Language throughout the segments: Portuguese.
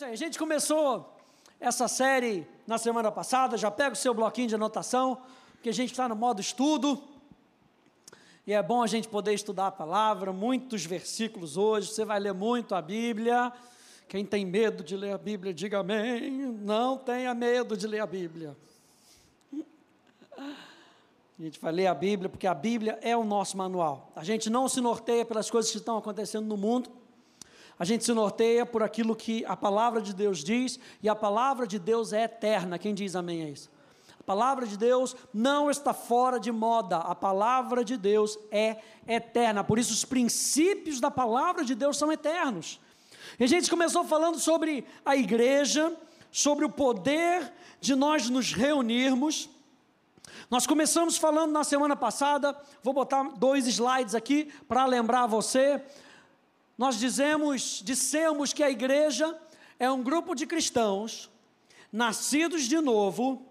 isso aí, a gente começou essa série na semana passada, já pega o seu bloquinho de anotação, porque a gente está no modo estudo, e é bom a gente poder estudar a palavra, muitos versículos hoje, você vai ler muito a Bíblia, quem tem medo de ler a Bíblia, diga amém, não tenha medo de ler a Bíblia. A gente vai ler a Bíblia, porque a Bíblia é o nosso manual. A gente não se norteia pelas coisas que estão acontecendo no mundo, a gente se norteia por aquilo que a palavra de Deus diz, e a palavra de Deus é eterna. Quem diz amém a isso? A palavra de Deus não está fora de moda, a palavra de Deus é eterna. Por isso, os princípios da palavra de Deus são eternos. E a gente começou falando sobre a igreja, sobre o poder de nós nos reunirmos. Nós começamos falando na semana passada, vou botar dois slides aqui para lembrar você nós dizemos, dissemos que a igreja é um grupo de cristãos nascidos de novo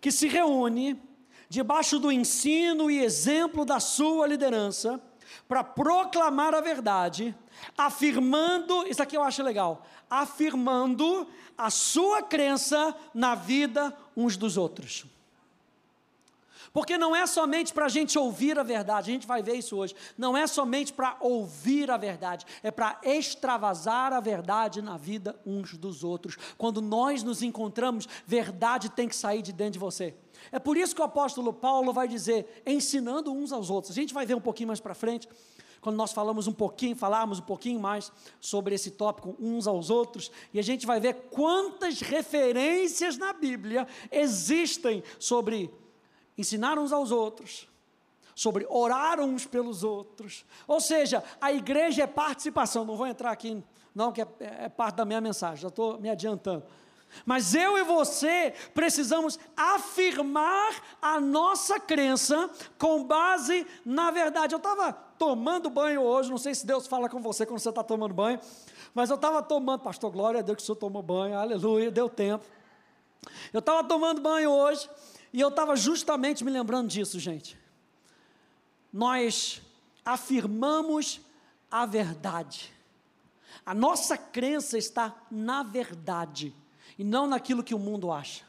que se reúne debaixo do ensino e exemplo da sua liderança para proclamar a verdade, afirmando, isso aqui eu acho legal, afirmando a sua crença na vida uns dos outros. Porque não é somente para a gente ouvir a verdade, a gente vai ver isso hoje. Não é somente para ouvir a verdade, é para extravasar a verdade na vida uns dos outros. Quando nós nos encontramos, verdade tem que sair de dentro de você. É por isso que o apóstolo Paulo vai dizer, ensinando uns aos outros. A gente vai ver um pouquinho mais para frente, quando nós falamos um pouquinho, falarmos um pouquinho mais sobre esse tópico uns aos outros, e a gente vai ver quantas referências na Bíblia existem sobre ensinar uns aos outros, sobre orar uns pelos outros. Ou seja, a igreja é participação. Não vou entrar aqui, não, que é, é parte da minha mensagem, já estou me adiantando. Mas eu e você precisamos afirmar a nossa crença com base na verdade. Eu estava tomando banho hoje, não sei se Deus fala com você quando você está tomando banho, mas eu estava tomando, pastor, glória a Deus que o senhor tomou banho, aleluia, deu tempo. Eu estava tomando banho hoje, e eu estava justamente me lembrando disso, gente. Nós afirmamos a verdade. A nossa crença está na verdade e não naquilo que o mundo acha.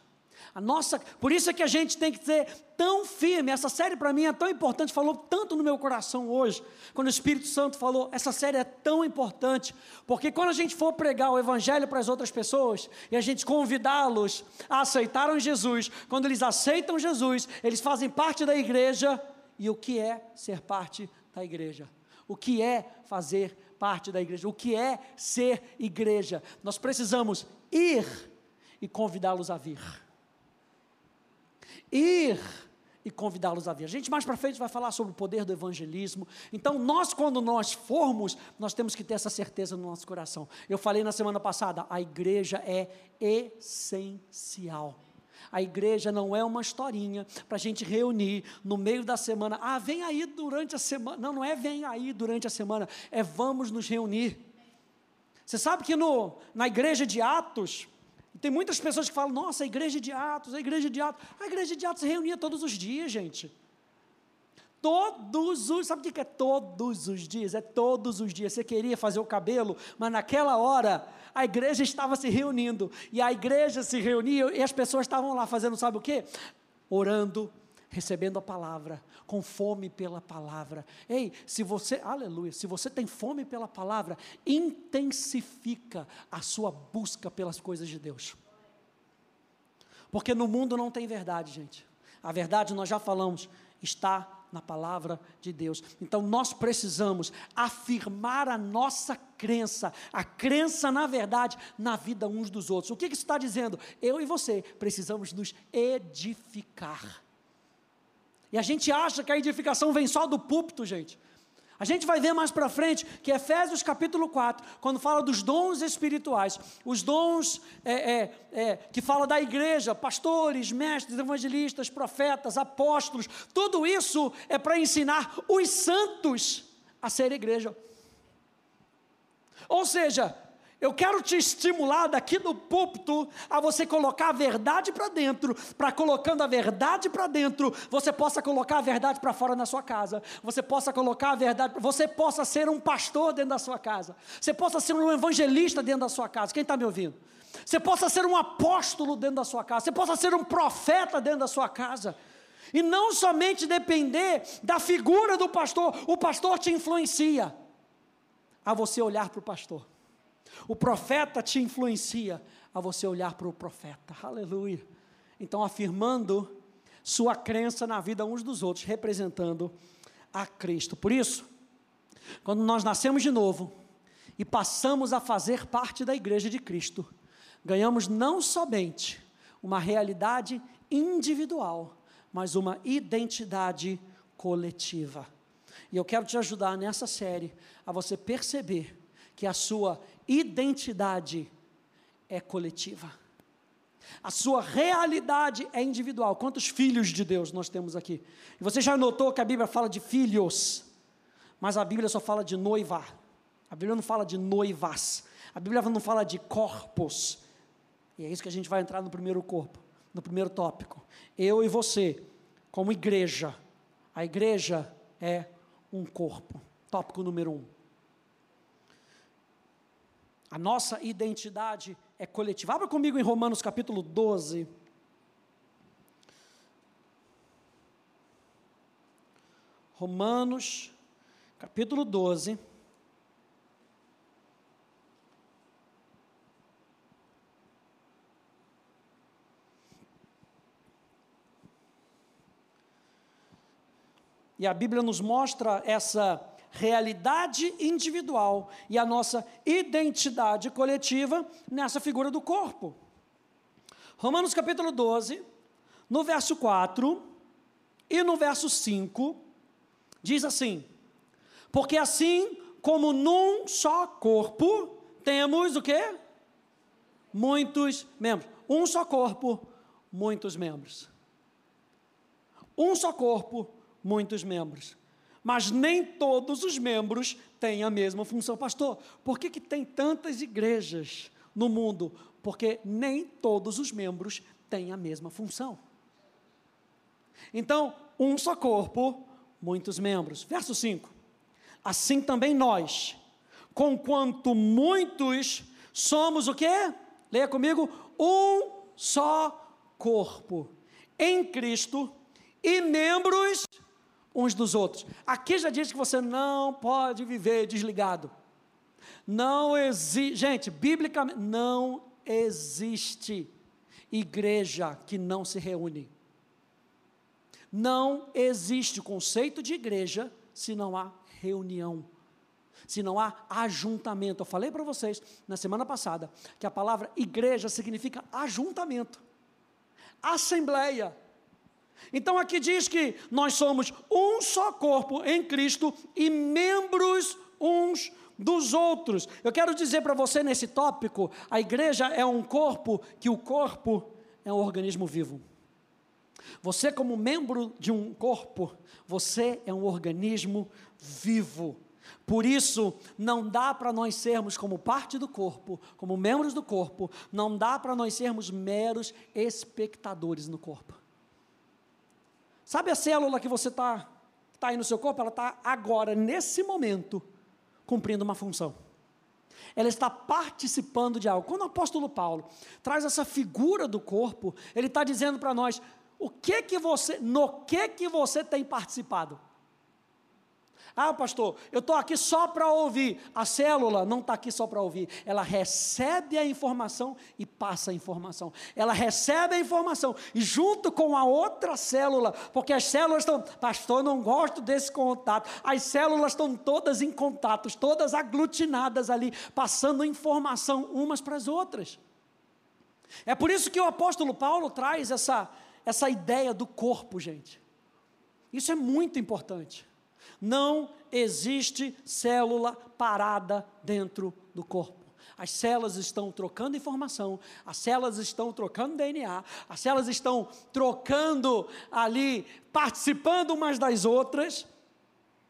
A nossa, por isso é que a gente tem que ser tão firme. Essa série para mim é tão importante, falou tanto no meu coração hoje, quando o Espírito Santo falou, essa série é tão importante, porque quando a gente for pregar o evangelho para as outras pessoas e a gente convidá-los a aceitarem Jesus, quando eles aceitam Jesus, eles fazem parte da igreja. E o que é ser parte da igreja? O que é fazer parte da igreja? O que é ser igreja? Nós precisamos ir e convidá-los a vir ir e convidá-los a vir. A gente mais para frente vai falar sobre o poder do evangelismo. Então, nós, quando nós formos, nós temos que ter essa certeza no nosso coração. Eu falei na semana passada, a igreja é essencial. A igreja não é uma historinha para a gente reunir no meio da semana. Ah, vem aí durante a semana. Não, não é vem aí durante a semana, é vamos nos reunir. Você sabe que no, na igreja de Atos, tem muitas pessoas que falam, nossa, a igreja de Atos, a igreja de Atos. A igreja de Atos se reunia todos os dias, gente. Todos os, sabe o que é todos os dias? É todos os dias. Você queria fazer o cabelo, mas naquela hora a igreja estava se reunindo. E a igreja se reunia e as pessoas estavam lá fazendo, sabe o que? Orando, recebendo a palavra, com fome pela palavra. Ei, se você, aleluia, se você tem fome pela palavra, intensifica a sua busca pelas coisas de Deus. Porque no mundo não tem verdade, gente. A verdade, nós já falamos, está na palavra de Deus. Então nós precisamos afirmar a nossa crença, a crença na verdade, na vida uns dos outros. O que, que isso está dizendo? Eu e você precisamos nos edificar. E a gente acha que a edificação vem só do púlpito, gente. A gente vai ver mais para frente que Efésios capítulo 4, quando fala dos dons espirituais, os dons é, é, é, que fala da igreja, pastores, mestres, evangelistas, profetas, apóstolos, tudo isso é para ensinar os santos a ser igreja. Ou seja, Eu quero te estimular daqui do púlpito a você colocar a verdade para dentro, para colocando a verdade para dentro, você possa colocar a verdade para fora na sua casa, você possa colocar a verdade, você possa ser um pastor dentro da sua casa, você possa ser um evangelista dentro da sua casa. Quem está me ouvindo? Você possa ser um apóstolo dentro da sua casa, você possa ser um profeta dentro da sua casa. E não somente depender da figura do pastor, o pastor te influencia a você olhar para o pastor. O profeta te influencia a você olhar para o profeta. Aleluia. Então, afirmando sua crença na vida uns dos outros, representando a Cristo. Por isso, quando nós nascemos de novo e passamos a fazer parte da igreja de Cristo, ganhamos não somente uma realidade individual, mas uma identidade coletiva. E eu quero te ajudar nessa série a você perceber que a sua identidade é coletiva. A sua realidade é individual. Quantos filhos de Deus nós temos aqui? E você já notou que a Bíblia fala de filhos, mas a Bíblia só fala de noiva. A Bíblia não fala de noivas. A Bíblia não fala de corpos. E é isso que a gente vai entrar no primeiro corpo, no primeiro tópico. Eu e você, como igreja. A igreja é um corpo. Tópico número um. A nossa identidade é coletiva. Abra comigo em Romanos capítulo 12. Romanos capítulo 12. E a Bíblia nos mostra essa realidade individual e a nossa identidade coletiva nessa figura do corpo. Romanos capítulo 12, no verso 4 e no verso 5, diz assim: Porque assim como num só corpo temos o quê? Muitos membros. Um só corpo, muitos membros. Um só corpo, muitos membros mas nem todos os membros têm a mesma função. Pastor, por que, que tem tantas igrejas no mundo? Porque nem todos os membros têm a mesma função. Então, um só corpo, muitos membros. Verso 5. Assim também nós, conquanto muitos, somos o quê? Leia comigo, um só corpo em Cristo e membros uns dos outros. Aqui já diz que você não pode viver desligado. Não existe, gente, biblicamente, não existe igreja que não se reúne. Não existe conceito de igreja se não há reunião, se não há ajuntamento. Eu falei para vocês na semana passada que a palavra igreja significa ajuntamento, assembleia. Então aqui diz que nós somos um só corpo em Cristo e membros uns dos outros. Eu quero dizer para você nesse tópico, a igreja é um corpo que o corpo é um organismo vivo. Você como membro de um corpo, você é um organismo vivo. Por isso, não dá para nós sermos como parte do corpo, como membros do corpo, não dá para nós sermos meros espectadores no corpo. Sabe a célula que você está tá aí no seu corpo? Ela está agora, nesse momento, cumprindo uma função. Ela está participando de algo. Quando o apóstolo Paulo traz essa figura do corpo, ele está dizendo para nós o que que você, no que que você tem participado. Ah, pastor, eu estou aqui só para ouvir. A célula não está aqui só para ouvir. Ela recebe a informação e passa a informação. Ela recebe a informação e junto com a outra célula, porque as células estão, pastor, eu não gosto desse contato. As células estão todas em contatos, todas aglutinadas ali, passando informação umas para as outras. É por isso que o apóstolo Paulo traz essa, essa ideia do corpo, gente. Isso é muito importante. Não existe célula parada dentro do corpo. As células estão trocando informação, as células estão trocando DNA, as células estão trocando ali, participando umas das outras.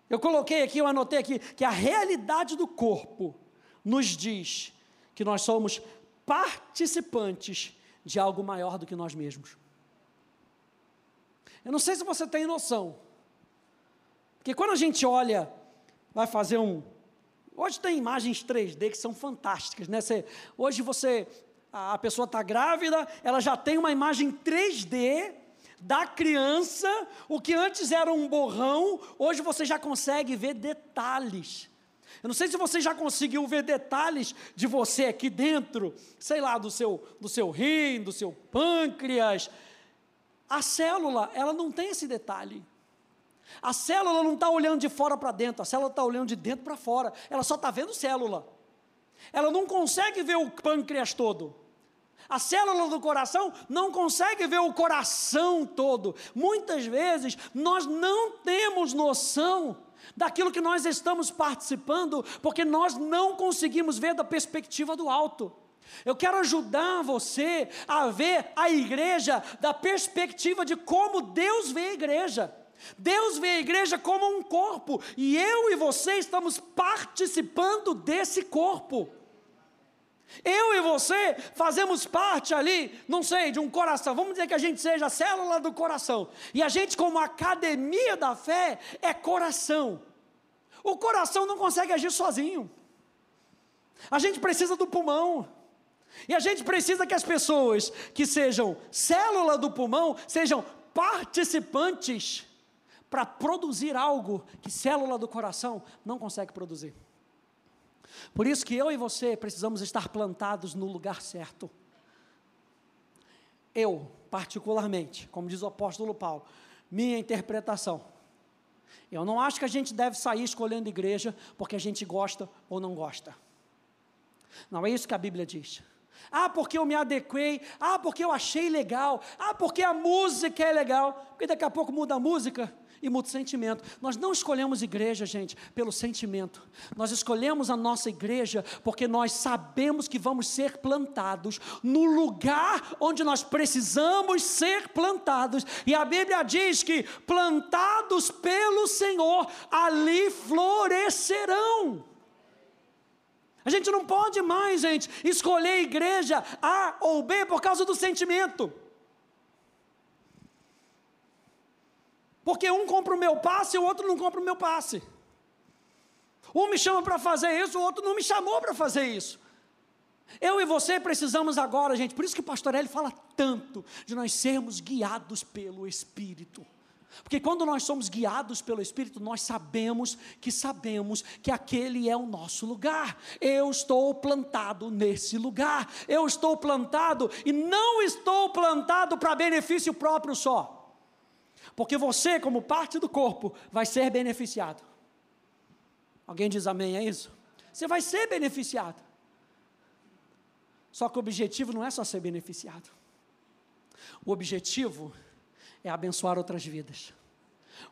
Eu coloquei aqui, eu anotei aqui, que a realidade do corpo nos diz que nós somos participantes de algo maior do que nós mesmos. Eu não sei se você tem noção, porque quando a gente olha, vai fazer um. Hoje tem imagens 3D que são fantásticas, né? Você, hoje você, a pessoa está grávida, ela já tem uma imagem 3D da criança, o que antes era um borrão, hoje você já consegue ver detalhes. Eu não sei se você já conseguiu ver detalhes de você aqui dentro, sei lá, do seu, do seu rim, do seu pâncreas. A célula, ela não tem esse detalhe. A célula não está olhando de fora para dentro, a célula está olhando de dentro para fora. Ela só está vendo célula. Ela não consegue ver o pâncreas todo. A célula do coração não consegue ver o coração todo. Muitas vezes nós não temos noção daquilo que nós estamos participando, porque nós não conseguimos ver da perspectiva do alto. Eu quero ajudar você a ver a igreja da perspectiva de como Deus vê a igreja. Deus vê a igreja como um corpo, e eu e você estamos participando desse corpo. Eu e você fazemos parte ali, não sei, de um coração. Vamos dizer que a gente seja a célula do coração. E a gente, como academia da fé, é coração. O coração não consegue agir sozinho. A gente precisa do pulmão. E a gente precisa que as pessoas que sejam célula do pulmão sejam participantes para produzir algo que célula do coração não consegue produzir. Por isso que eu e você precisamos estar plantados no lugar certo. Eu, particularmente, como diz o apóstolo Paulo, minha interpretação. Eu não acho que a gente deve sair escolhendo igreja porque a gente gosta ou não gosta. Não é isso que a Bíblia diz. Ah, porque eu me adequei. Ah, porque eu achei legal. Ah, porque a música é legal. Porque daqui a pouco muda a música e muda o sentimento. Nós não escolhemos igreja, gente, pelo sentimento. Nós escolhemos a nossa igreja porque nós sabemos que vamos ser plantados no lugar onde nós precisamos ser plantados. E a Bíblia diz que plantados pelo Senhor, ali florescerão. A gente não pode mais, gente, escolher igreja A ou B por causa do sentimento. Porque um compra o meu passe e o outro não compra o meu passe. Um me chama para fazer isso, o outro não me chamou para fazer isso. Eu e você precisamos agora, gente, por isso que o pastor Eli fala tanto de nós sermos guiados pelo Espírito. Porque quando nós somos guiados pelo Espírito, nós sabemos que sabemos que aquele é o nosso lugar. Eu estou plantado nesse lugar. Eu estou plantado e não estou plantado para benefício próprio só. Porque você, como parte do corpo, vai ser beneficiado. Alguém diz amém é isso? Você vai ser beneficiado. Só que o objetivo não é só ser beneficiado. O objetivo é abençoar outras vidas.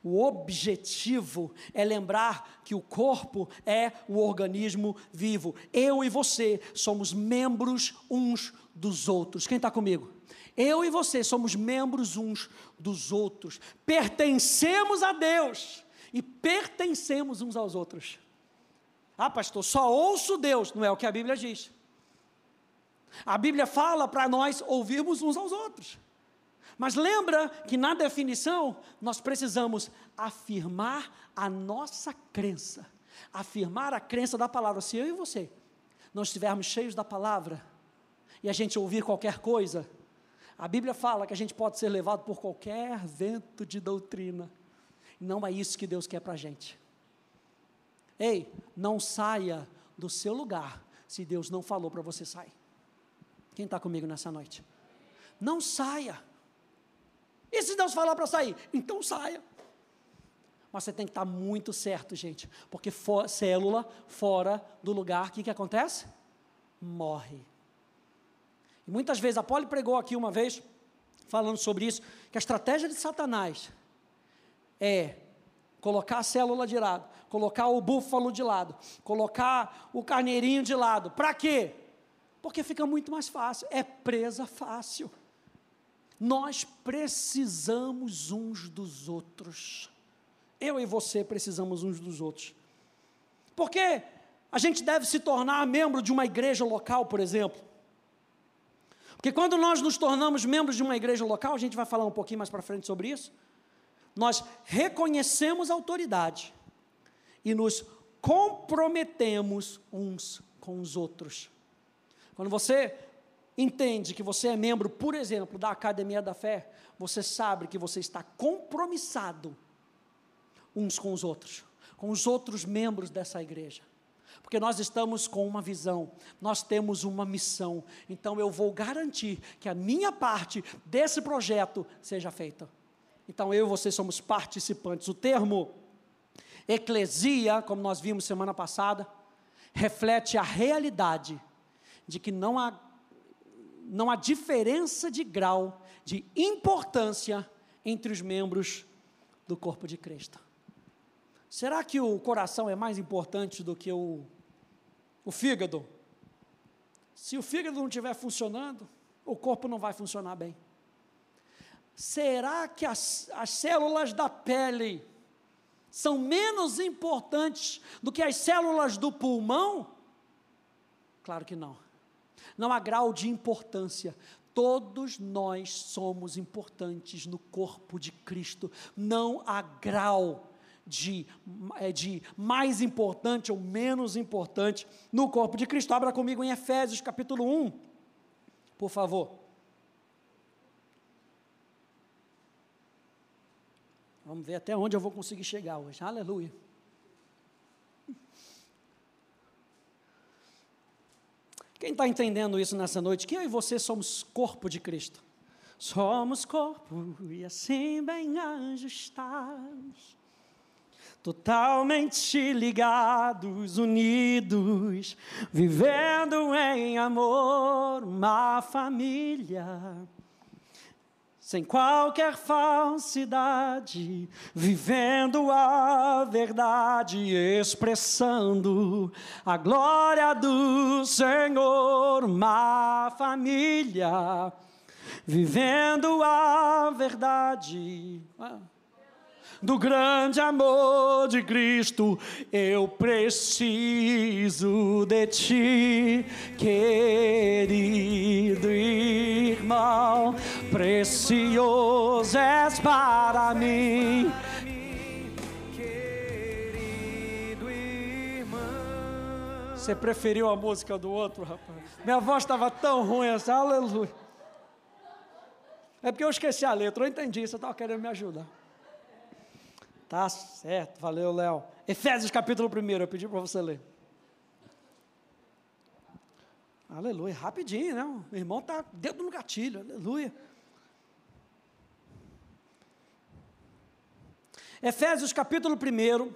O objetivo é lembrar que o corpo é o organismo vivo. Eu e você somos membros uns dos outros. Quem está comigo? Eu e você somos membros uns dos outros, pertencemos a Deus e pertencemos uns aos outros. Ah, pastor, só ouço Deus, não é o que a Bíblia diz. A Bíblia fala para nós ouvirmos uns aos outros. Mas lembra que na definição nós precisamos afirmar a nossa crença, afirmar a crença da palavra. Se eu e você não estivermos cheios da palavra e a gente ouvir qualquer coisa, a Bíblia fala que a gente pode ser levado por qualquer vento de doutrina. Não é isso que Deus quer para a gente. Ei, não saia do seu lugar se Deus não falou para você sair. Quem está comigo nessa noite? Não saia. E se Deus falar para sair? Então saia. Mas você tem que estar tá muito certo, gente, porque for, célula fora do lugar, o que, que acontece? Morre. E muitas vezes, a Poli pregou aqui uma vez, falando sobre isso, que a estratégia de Satanás é colocar a célula de lado, colocar o búfalo de lado, colocar o carneirinho de lado. Para quê? Porque fica muito mais fácil, é presa fácil. Nós precisamos uns dos outros. Eu e você precisamos uns dos outros. Porque a gente deve se tornar membro de uma igreja local, por exemplo. Porque quando nós nos tornamos membros de uma igreja local, a gente vai falar um pouquinho mais para frente sobre isso, nós reconhecemos a autoridade e nos comprometemos uns com os outros. Quando você entende que você é membro, por exemplo, da Academia da Fé, você sabe que você está compromissado uns com os outros, com os outros membros dessa igreja. Porque nós estamos com uma visão, nós temos uma missão, então eu vou garantir que a minha parte desse projeto seja feita. Então eu e você somos participantes. O termo eclesia, como nós vimos semana passada, reflete a realidade de que não há, não há diferença de grau de importância entre os membros do corpo de Cristo. Será que o coração é mais importante do que o, o fígado? Se o fígado não estiver funcionando, o corpo não vai funcionar bem. Será que as, as células da pele são menos importantes do que as células do pulmão? Claro que não. Não há grau de importância. Todos nós somos importantes no corpo de Cristo. Não há grau de, é, de mais importante ou menos importante no corpo de Cristo. Abra comigo em Efésios capítulo 1, por favor. Vamos ver até onde eu vou conseguir chegar hoje. Aleluia. Quem está entendendo isso nessa noite? Que eu e você somos corpo de Cristo. Somos corpo e assim bem ajustados totalmente ligados, unidos, vivendo em amor, uma família. Sem qualquer falsidade, vivendo a verdade, expressando a glória do Senhor, uma família, vivendo a verdade. Ah do grande amor de Cristo, eu preciso de ti, querido irmão, precioso és para mim. Você preferiu a música do outro, rapaz? Minha voz estava tão ruim assim, aleluia. É porque eu esqueci a letra, eu entendi, você estava querendo me ajudar. Tá certo, valeu, Léo. Efésios capítulo 1, eu pedi para você ler. Aleluia, rapidinho, né? O irmão está dentro no gatilho, aleluia. Efésios capítulo 1,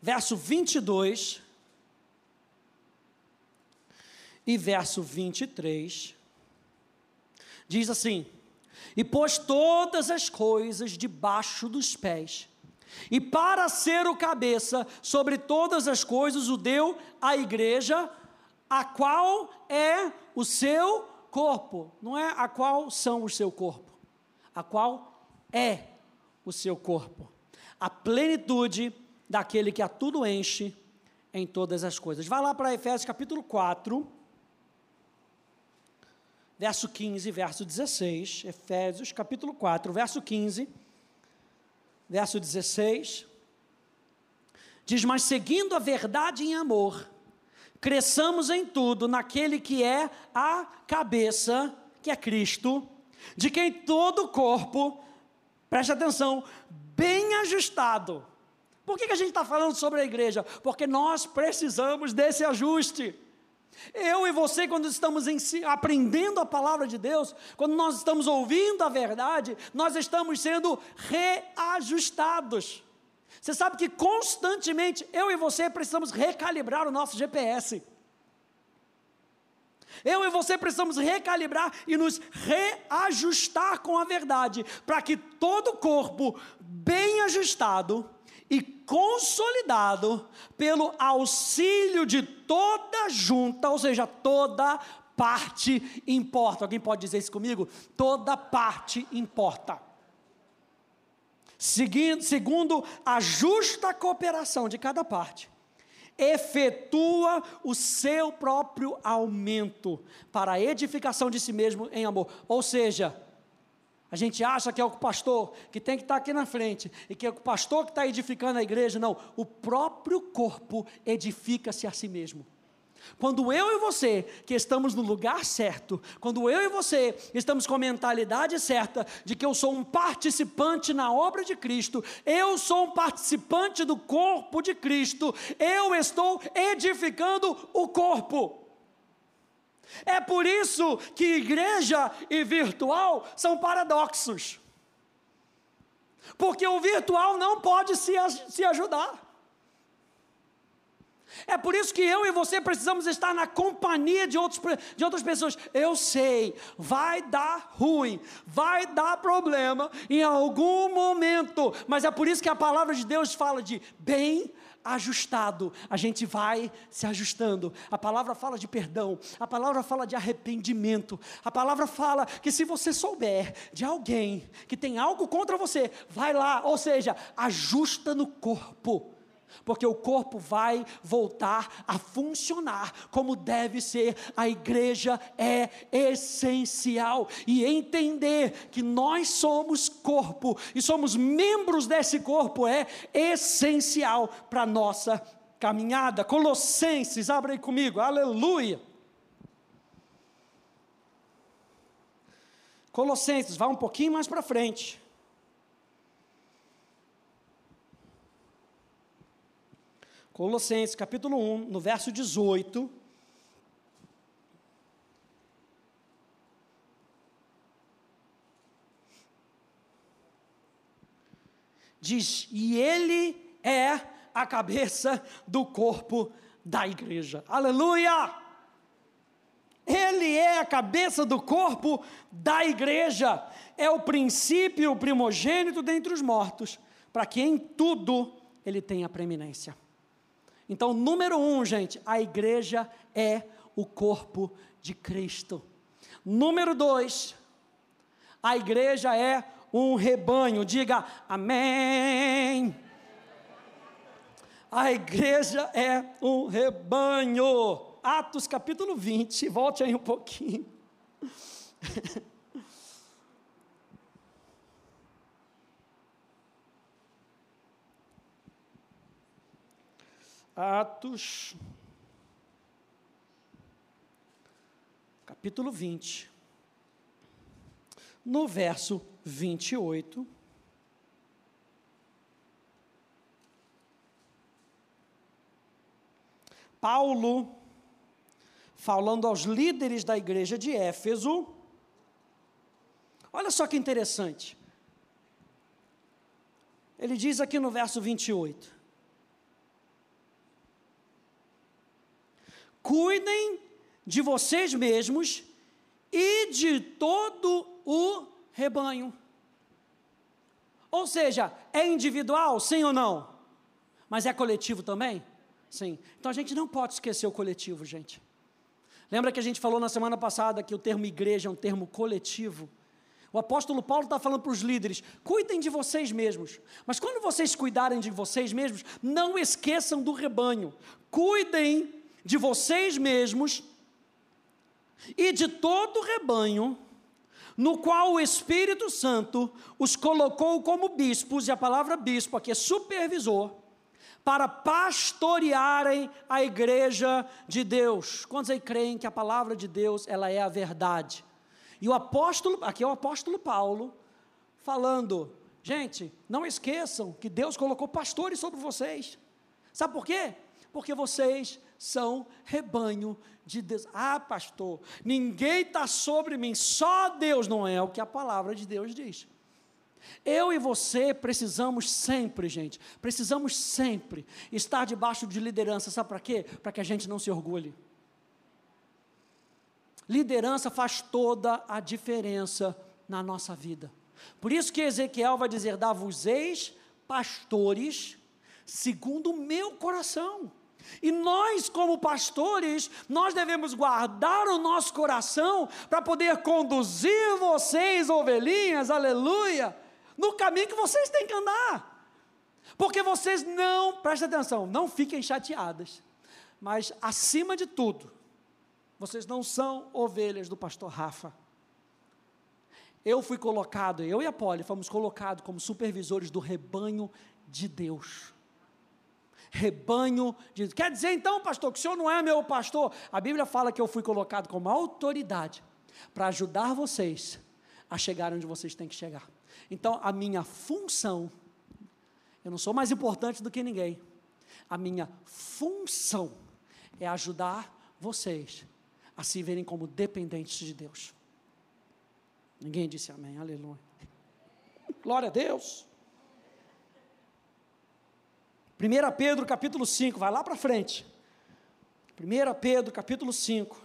verso 22 e verso 23, diz assim: e pôs todas as coisas debaixo dos pés. E para ser o cabeça sobre todas as coisas, o deu à igreja, a qual é o seu corpo. Não é a qual são o seu corpo, a qual é o seu corpo. A plenitude daquele que a tudo enche em todas as coisas. Vai lá para Efésios capítulo 4 verso 15, verso 16, Efésios capítulo 4, verso 15, verso 16, diz: Mas seguindo a verdade em amor, cresçamos em tudo naquele que é a cabeça, que é Cristo, de quem todo o corpo, preste atenção, bem ajustado. Por que, que a gente está falando sobre a igreja? Porque nós precisamos desse ajuste. Eu e você, quando estamos aprendendo a palavra de Deus, quando nós estamos ouvindo a verdade, nós estamos sendo reajustados. Você sabe que constantemente eu e você precisamos recalibrar o nosso GPS. Eu e você precisamos recalibrar e nos reajustar com a verdade, para que todo corpo bem ajustado e consolidado pelo auxílio de toda junta, ou seja, toda parte importa. Alguém pode dizer isso comigo? Toda parte importa. Seguindo, segundo a justa cooperação de cada parte, efetua o seu próprio aumento para a edificação de si mesmo em amor. Ou seja, a gente acha que é o pastor que tem que estar aqui na frente e que é o pastor que está edificando a igreja. Não, o próprio corpo edifica-se a si mesmo. Quando eu e você, que estamos no lugar certo, quando eu e você estamos com a mentalidade certa de que eu sou um participante na obra de Cristo, eu sou um participante do corpo de Cristo, eu estou edificando o corpo. É por isso que igreja e virtual são paradoxos. Porque o virtual não pode se, se ajudar. É por isso que eu e você precisamos estar na companhia de, outros, de outras pessoas. Eu sei, vai dar ruim, vai dar problema em algum momento, mas é por isso que a palavra de Deus fala de bem ajustado, a gente vai se ajustando. A palavra fala de perdão, a palavra fala de arrependimento, a palavra fala que se você souber de alguém que tem algo contra você, vai lá, ou seja, ajusta no corpo porque o corpo vai voltar a funcionar como deve ser. A igreja é essencial e entender que nós somos corpo e somos membros desse corpo é essencial para nossa caminhada. Colossenses, abre aí comigo, aleluia. Colossenses, vá um pouquinho mais para frente. Colossenses capítulo 1, no verso 18. Diz: E ele é a cabeça do corpo da igreja. Aleluia! Ele é a cabeça do corpo da igreja, é o princípio, primogênito dentre os mortos, para que em tudo ele tenha preeminência. Então, número um, gente, a igreja é o corpo de Cristo. Número dois, a igreja é um rebanho. Diga amém. A igreja é um rebanho. Atos capítulo 20, volte aí um pouquinho. Atos, capítulo 20, no verso 28. Paulo, falando aos líderes da igreja de Éfeso, olha só que interessante. Ele diz aqui no verso 28: cuidem de vocês mesmos e de todo o rebanho. Ou seja, é individual, sim ou não? Mas é coletivo também? Sim. Então a gente não pode esquecer o coletivo, gente. Lembra que a gente falou na semana passada que o termo igreja é um termo coletivo? O apóstolo Paulo está falando para os líderes: cuidem de vocês mesmos. Mas quando vocês cuidarem de vocês mesmos, não esqueçam do rebanho. Cuidem de vocês mesmos e de todo o rebanho, no qual o Espírito Santo os colocou como bispos, e a palavra bispo aqui é supervisor, para pastorearem a igreja de Deus. Quantos aí creem que a palavra de Deus, ela é a verdade? E o apóstolo, aqui é o apóstolo Paulo, falando, gente, não esqueçam que Deus colocou pastores sobre vocês. Sabe por quê? Porque vocês são rebanho de Deus. Ah, pastor, ninguém está sobre mim, só Deus não é o que a palavra de Deus diz. Eu e você precisamos sempre, gente, precisamos sempre estar debaixo de liderança, sabe para quê? Para que a gente não se orgulhe. Liderança faz toda a diferença na nossa vida. Por isso que Ezequiel vai dizer: dá-vos eis pastores segundo o meu coração. E nós, como pastores, nós devemos guardar o nosso coração para poder conduzir vocês, ovelhinhas, aleluia, no caminho que vocês têm que andar. Porque vocês não, presta atenção, não fiquem chateadas, mas acima de tudo, vocês não são ovelhas do pastor Rafa. Eu fui colocado, eu e a Polly fomos colocados como supervisores do rebanho de Deus. Rebanho de. Quer dizer então, pastor, que o senhor não é meu pastor? A Bíblia fala que eu fui colocado como autoridade para ajudar vocês a chegar onde vocês têm que chegar. Então, a minha função, eu não sou mais importante do que ninguém, a minha função é ajudar vocês a se verem como dependentes de Deus. Ninguém disse amém, aleluia. Glória a Deus. 1 Pedro capítulo 5, vai lá para frente. 1 Pedro capítulo 5.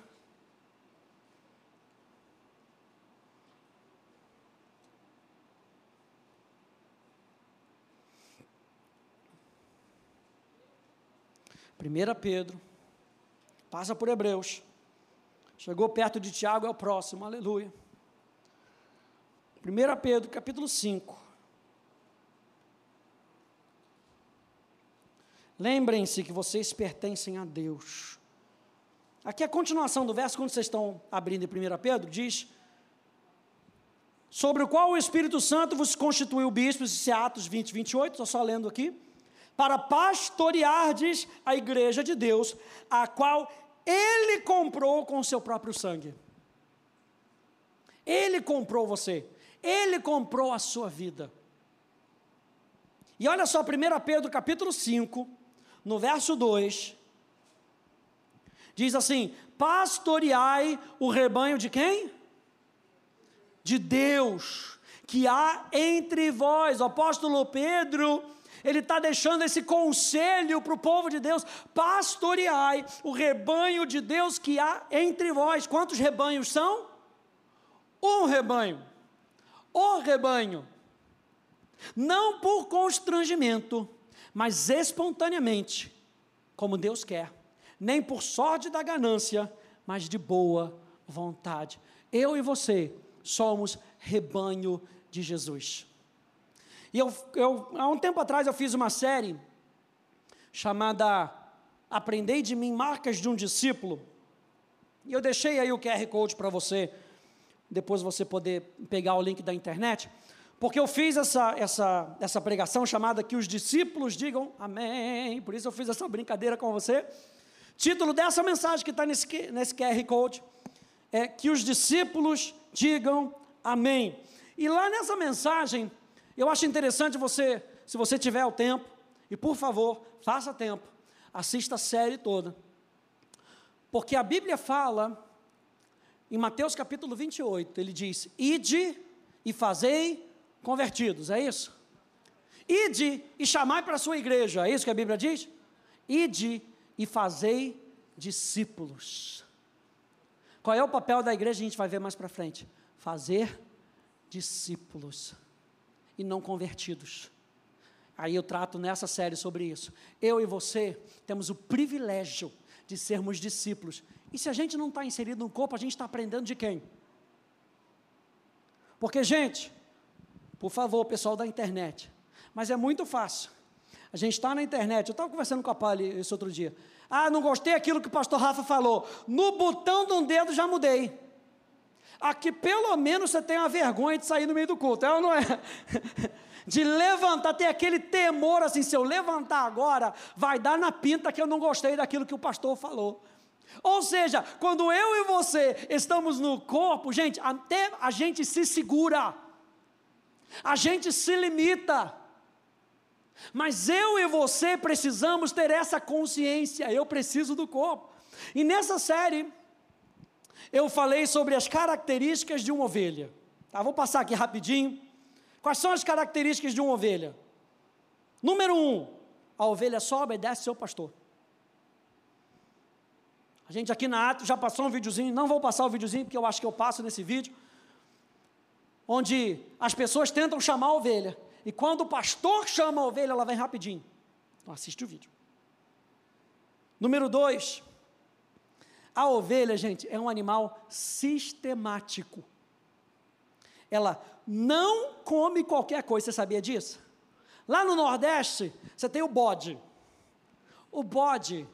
Primeira Pedro, passa por Hebreus, chegou perto de Tiago, é o próximo, aleluia. 1 Pedro, capítulo 5. Lembrem-se que vocês pertencem a Deus. Aqui a continuação do verso, quando vocês estão abrindo em 1 Pedro, diz: Sobre o qual o Espírito Santo vos constituiu bispos, isso é Atos 20, 28, estou só lendo aqui, para pastoreardes a igreja de Deus, a qual ele comprou com o seu próprio sangue. Ele comprou você. Ele comprou a sua vida. E olha só, 1 Pedro capítulo 5, no verso 2, diz assim: Pastoreai o rebanho de quem? De Deus, que há entre vós. O apóstolo Pedro, ele está deixando esse conselho para o povo de Deus: pastoreai o rebanho de Deus que há entre vós. Quantos rebanhos são? Um rebanho o rebanho, não por constrangimento, mas espontaneamente, como Deus quer, nem por sorte da ganância, mas de boa vontade. Eu e você somos rebanho de Jesus. E eu, eu, há um tempo atrás eu fiz uma série chamada Aprendei de mim marcas de um discípulo. E eu deixei aí o QR Code para você depois você poder pegar o link da internet, porque eu fiz essa, essa, essa pregação chamada que os discípulos digam amém, por isso eu fiz essa brincadeira com você. Título dessa mensagem que está nesse, nesse QR Code é que os discípulos digam amém. E lá nessa mensagem, eu acho interessante você, se você tiver o tempo, e por favor, faça tempo, assista a série toda. Porque a Bíblia fala em Mateus capítulo 28, ele diz: Ide e fazei convertidos, é isso? Ide e chamai para a sua igreja, é isso que a Bíblia diz? Ide e fazei discípulos. Qual é o papel da igreja? A gente vai ver mais para frente. Fazer discípulos e não convertidos. Aí eu trato nessa série sobre isso. Eu e você temos o privilégio de sermos discípulos e se a gente não está inserido no corpo, a gente está aprendendo de quem? Porque, gente, por favor, pessoal da internet, mas é muito fácil. A gente está na internet, eu estava conversando com a Pali esse outro dia. Ah, não gostei daquilo que o pastor Rafa falou. No botão de um dedo já mudei. Aqui pelo menos você tem a vergonha de sair no meio do culto, é ou não é? De levantar, tem aquele temor assim, se eu levantar agora, vai dar na pinta que eu não gostei daquilo que o pastor falou. Ou seja, quando eu e você estamos no corpo, gente, até a gente se segura, a gente se limita. Mas eu e você precisamos ter essa consciência, eu preciso do corpo. E nessa série, eu falei sobre as características de uma ovelha. Tá, vou passar aqui rapidinho. Quais são as características de uma ovelha? Número um, a ovelha só obedece seu pastor. A gente aqui na Ato já passou um videozinho, não vou passar o videozinho porque eu acho que eu passo nesse vídeo, onde as pessoas tentam chamar a ovelha, e quando o pastor chama a ovelha, ela vem rapidinho. Então assiste o vídeo. Número dois, a ovelha, gente, é um animal sistemático. Ela não come qualquer coisa, você sabia disso? Lá no Nordeste, você tem o bode. O bode,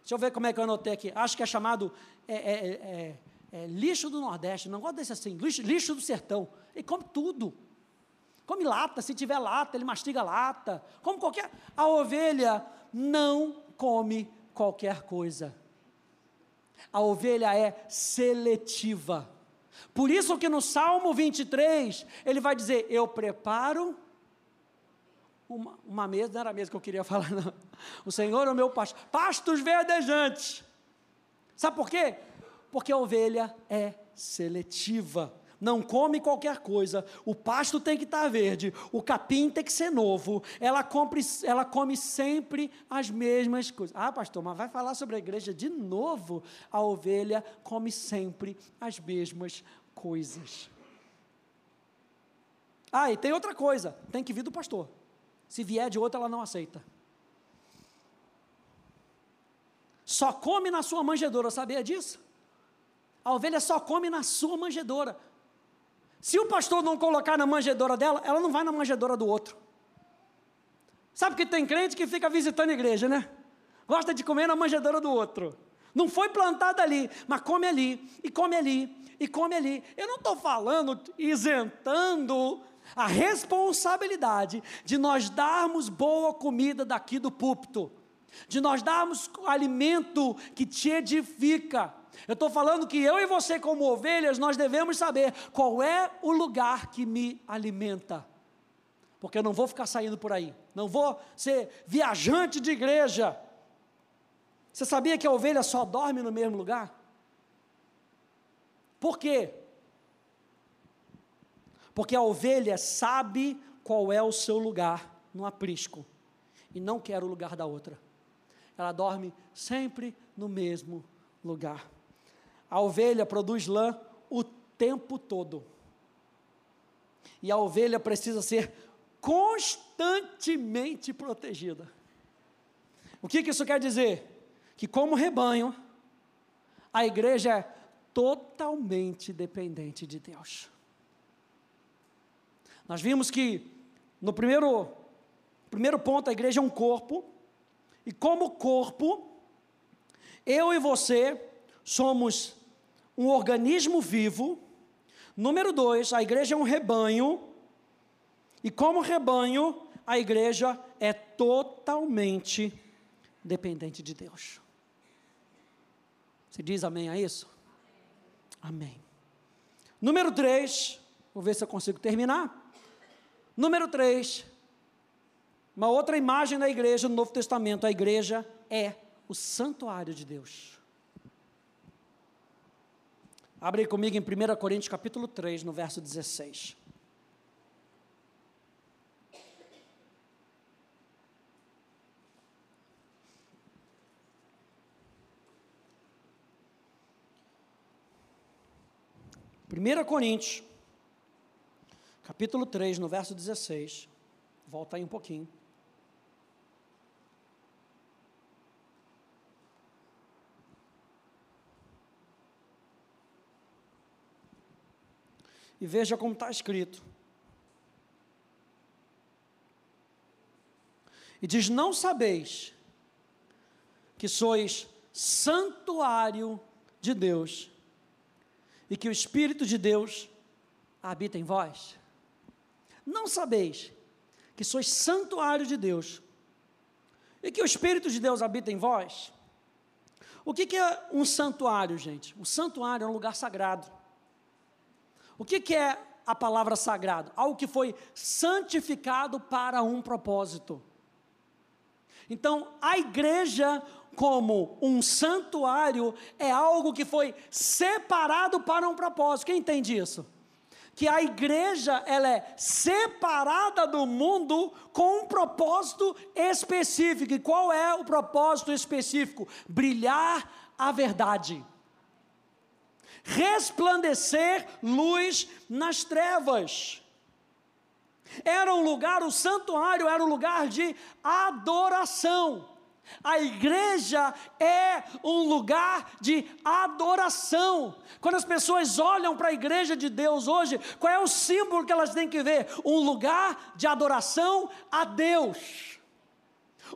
deixa eu ver como é que eu anotei aqui, acho que é chamado é, é, é, é lixo do Nordeste, não gosto desse assim, lixo, lixo do sertão. Ele come tudo. Come lata, se tiver lata, ele mastiga lata. Come qualquer. A ovelha não come qualquer coisa. A ovelha é seletiva. Por isso que no Salmo 23, ele vai dizer: Eu preparo uma, uma mesa, não era a mesa que eu queria falar, não. O Senhor é o meu pasto. Pastos verdejantes. Sabe por quê? Porque a ovelha é seletiva. Não come qualquer coisa, o pasto tem que estar verde, o capim tem que ser novo, ela, compre, ela come sempre as mesmas coisas. Ah, pastor, mas vai falar sobre a igreja de novo? A ovelha come sempre as mesmas coisas. Ah, e tem outra coisa: tem que vir do pastor. Se vier de outra, ela não aceita. Só come na sua manjedoura, sabia disso? A ovelha só come na sua manjedoura. Se o pastor não colocar na manjedoura dela, ela não vai na manjedoura do outro. Sabe que tem crente que fica visitando a igreja, né? Gosta de comer na manjedoura do outro. Não foi plantada ali, mas come ali, e come ali, e come ali. Eu não estou falando isentando a responsabilidade de nós darmos boa comida daqui do púlpito, de nós darmos alimento que te edifica. Eu estou falando que eu e você, como ovelhas, nós devemos saber qual é o lugar que me alimenta. Porque eu não vou ficar saindo por aí, não vou ser viajante de igreja. Você sabia que a ovelha só dorme no mesmo lugar? Por quê? Porque a ovelha sabe qual é o seu lugar no aprisco e não quer o lugar da outra. Ela dorme sempre no mesmo lugar. A ovelha produz lã o tempo todo. E a ovelha precisa ser constantemente protegida. O que, que isso quer dizer? Que, como rebanho, a igreja é totalmente dependente de Deus. Nós vimos que no primeiro, primeiro ponto a igreja é um corpo, e como corpo, eu e você somos um organismo vivo. Número dois, a igreja é um rebanho, e como rebanho, a igreja é totalmente dependente de Deus. Você diz amém a isso? Amém. Número 3, vou ver se eu consigo terminar. Número 3, uma outra imagem da igreja no Novo Testamento: a igreja é o santuário de Deus. Abre comigo em 1 Coríntios capítulo 3, no verso 16. Primeira Coríntios, capítulo 3, no verso 16. Volta aí um pouquinho. E veja como está escrito. E diz: Não sabeis que sois santuário de Deus e que o Espírito de Deus habita em vós? Não sabeis que sois santuário de Deus e que o Espírito de Deus habita em vós? O que, que é um santuário, gente? O santuário é um lugar sagrado. O que, que é a palavra sagrado? Algo que foi santificado para um propósito. Então, a igreja, como um santuário, é algo que foi separado para um propósito. Quem entende isso? Que a igreja ela é separada do mundo com um propósito específico. E qual é o propósito específico? Brilhar a verdade resplandecer luz nas trevas. Era um lugar, o santuário era um lugar de adoração. A igreja é um lugar de adoração. Quando as pessoas olham para a igreja de Deus hoje, qual é o símbolo que elas têm que ver? Um lugar de adoração a Deus.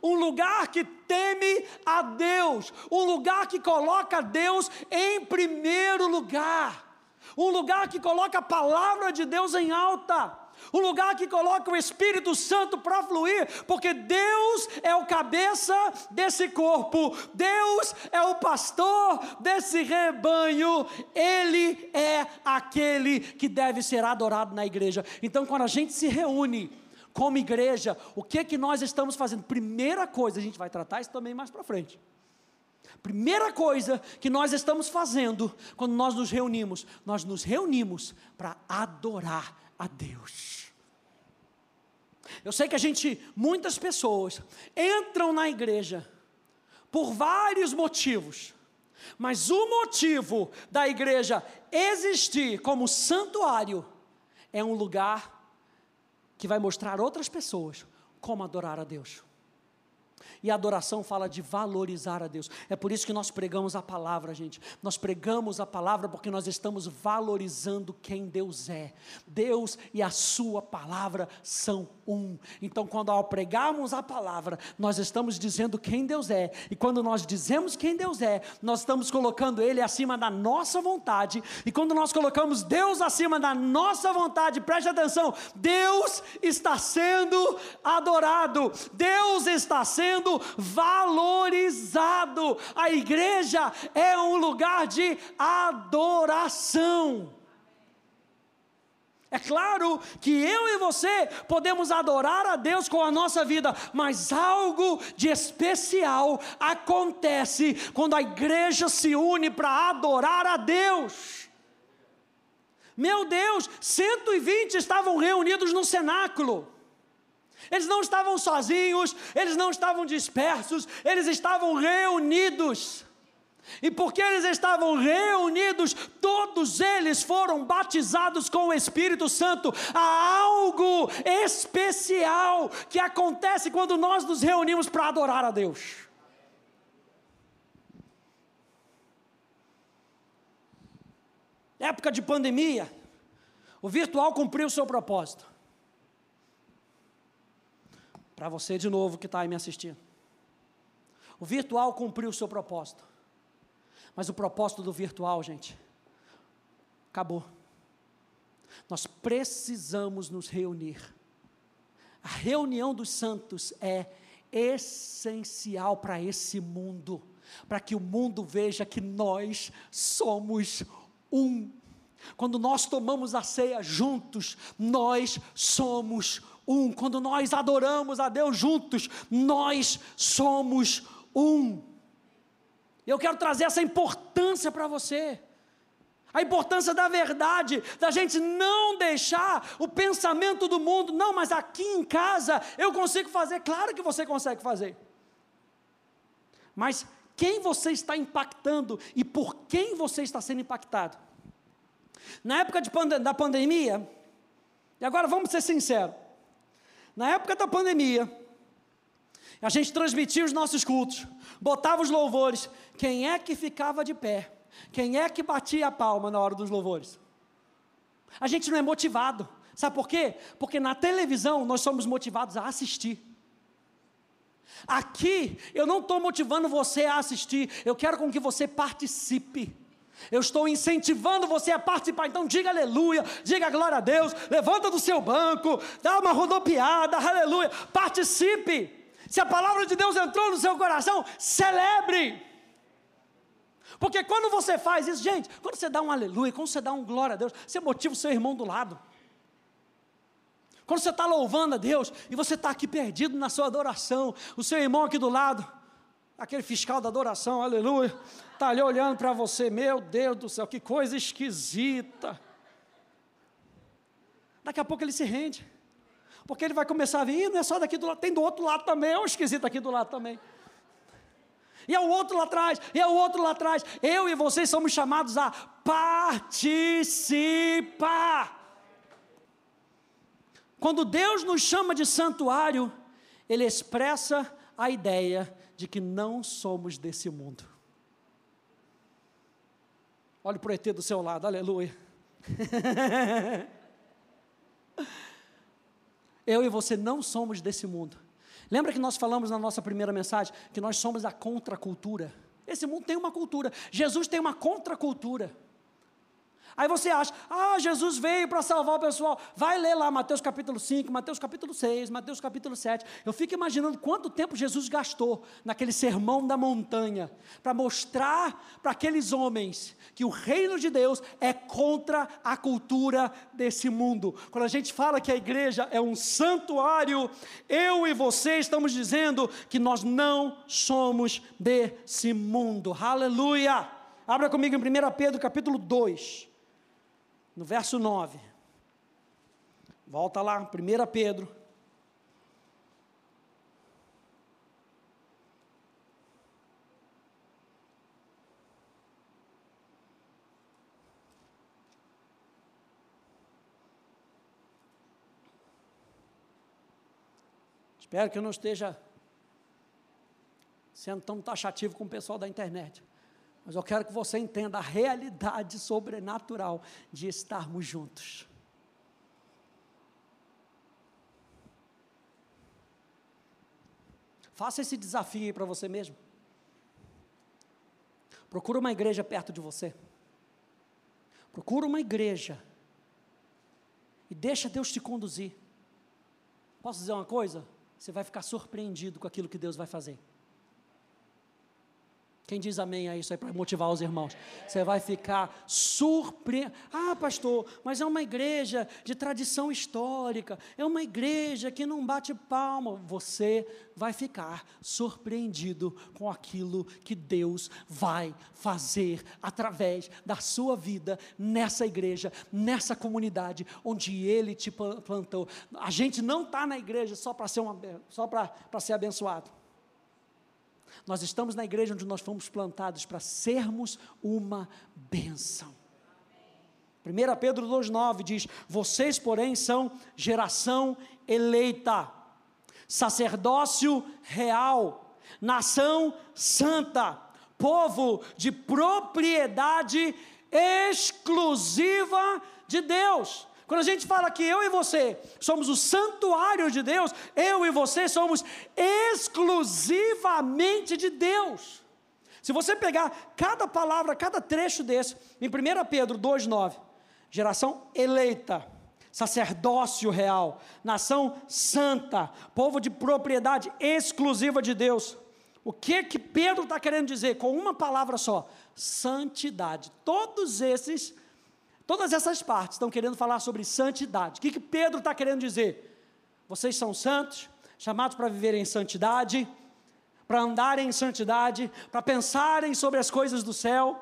Um lugar que teme a Deus, um lugar que coloca Deus em primeiro lugar, um lugar que coloca a palavra de Deus em alta. O lugar que coloca o Espírito Santo para fluir, porque Deus é o cabeça desse corpo, Deus é o pastor desse rebanho, Ele é aquele que deve ser adorado na igreja. Então, quando a gente se reúne, como igreja, o que que nós estamos fazendo? Primeira coisa, a gente vai tratar isso também mais para frente. Primeira coisa que nós estamos fazendo quando nós nos reunimos, nós nos reunimos para adorar a Deus. Eu sei que a gente, muitas pessoas, entram na igreja por vários motivos, mas o motivo da igreja existir como santuário é um lugar que vai mostrar outras pessoas como adorar a Deus. E a adoração fala de valorizar a Deus. É por isso que nós pregamos a palavra, gente. Nós pregamos a palavra porque nós estamos valorizando quem Deus é. Deus e a Sua palavra são um. Então, quando ao pregarmos a palavra, nós estamos dizendo quem Deus é. E quando nós dizemos quem Deus é, nós estamos colocando Ele acima da nossa vontade. E quando nós colocamos Deus acima da nossa vontade, preste atenção: Deus está sendo adorado. Deus está sendo valorizado. A igreja é um lugar de adoração. É claro que eu e você podemos adorar a Deus com a nossa vida, mas algo de especial acontece quando a igreja se une para adorar a Deus. Meu Deus, 120 estavam reunidos no cenáculo. Eles não estavam sozinhos, eles não estavam dispersos, eles estavam reunidos. E porque eles estavam reunidos, todos eles foram batizados com o Espírito Santo. Há algo especial que acontece quando nós nos reunimos para adorar a Deus. Época de pandemia, o virtual cumpriu o seu propósito. Para você de novo que está aí me assistindo. O virtual cumpriu o seu propósito. Mas o propósito do virtual, gente, acabou. Nós precisamos nos reunir. A reunião dos santos é essencial para esse mundo, para que o mundo veja que nós somos um. Quando nós tomamos a ceia juntos, nós somos um. Quando nós adoramos a Deus juntos, nós somos um. Eu quero trazer essa importância para você. A importância da verdade, da gente não deixar o pensamento do mundo, não, mas aqui em casa eu consigo fazer, claro que você consegue fazer. Mas quem você está impactando e por quem você está sendo impactado? Na época da pandemia, e agora vamos ser sinceros, na época da pandemia, a gente transmitia os nossos cultos, botava os louvores. Quem é que ficava de pé? Quem é que batia a palma na hora dos louvores? A gente não é motivado. Sabe por quê? Porque na televisão nós somos motivados a assistir. Aqui eu não estou motivando você a assistir, eu quero com que você participe. Eu estou incentivando você a participar. Então diga aleluia, diga glória a Deus, levanta do seu banco, dá uma rodopiada, aleluia, participe. Se a palavra de Deus entrou no seu coração, celebre. Porque quando você faz isso, gente, quando você dá um aleluia, quando você dá um glória a Deus, você motiva o seu irmão do lado. Quando você está louvando a Deus e você está aqui perdido na sua adoração, o seu irmão aqui do lado, aquele fiscal da adoração, aleluia, está ali olhando para você, meu Deus do céu, que coisa esquisita. Daqui a pouco ele se rende, porque ele vai começar a vir, não é só daqui do lado, tem do outro lado também, é um esquisito aqui do lado também. E é o outro lá atrás, e é o outro lá atrás. Eu e vocês somos chamados a participar. Quando Deus nos chama de santuário, Ele expressa a ideia de que não somos desse mundo. Olhe o ET do seu lado, aleluia. Eu e você não somos desse mundo. Lembra que nós falamos na nossa primeira mensagem que nós somos a contracultura? Esse mundo tem uma cultura. Jesus tem uma contracultura. Aí você acha, ah, Jesus veio para salvar o pessoal. Vai ler lá Mateus capítulo 5, Mateus capítulo 6, Mateus capítulo 7. Eu fico imaginando quanto tempo Jesus gastou naquele sermão da montanha para mostrar para aqueles homens que o reino de Deus é contra a cultura desse mundo. Quando a gente fala que a igreja é um santuário, eu e você estamos dizendo que nós não somos desse mundo. Aleluia! Abra comigo em 1 Pedro capítulo 2 no verso 9. Volta lá, 1 Pedro. Espero que eu não esteja sendo tão taxativo com o pessoal da internet. Mas eu quero que você entenda a realidade sobrenatural de estarmos juntos. Faça esse desafio aí para você mesmo. Procura uma igreja perto de você. Procura uma igreja. E deixa Deus te conduzir. Posso dizer uma coisa? Você vai ficar surpreendido com aquilo que Deus vai fazer. Quem diz amém a isso aí para motivar os irmãos? Você vai ficar surpreendido. Ah, pastor, mas é uma igreja de tradição histórica, é uma igreja que não bate palma. Você vai ficar surpreendido com aquilo que Deus vai fazer através da sua vida nessa igreja, nessa comunidade onde Ele te plantou. A gente não está na igreja só para ser, só ser abençoado. Nós estamos na igreja onde nós fomos plantados para sermos uma bênção. 1 Pedro 2,9 diz: Vocês, porém, são geração eleita, sacerdócio real, nação santa, povo de propriedade exclusiva de Deus quando a gente fala que eu e você somos o santuário de Deus, eu e você somos exclusivamente de Deus. Se você pegar cada palavra, cada trecho desse, em 1 Pedro 2,9, geração eleita, sacerdócio real, nação santa, povo de propriedade exclusiva de Deus. O que que Pedro está querendo dizer com uma palavra só? Santidade. Todos esses Todas essas partes estão querendo falar sobre santidade. O que, que Pedro está querendo dizer? Vocês são santos, chamados para viver em santidade, para andarem em santidade, para pensarem sobre as coisas do céu.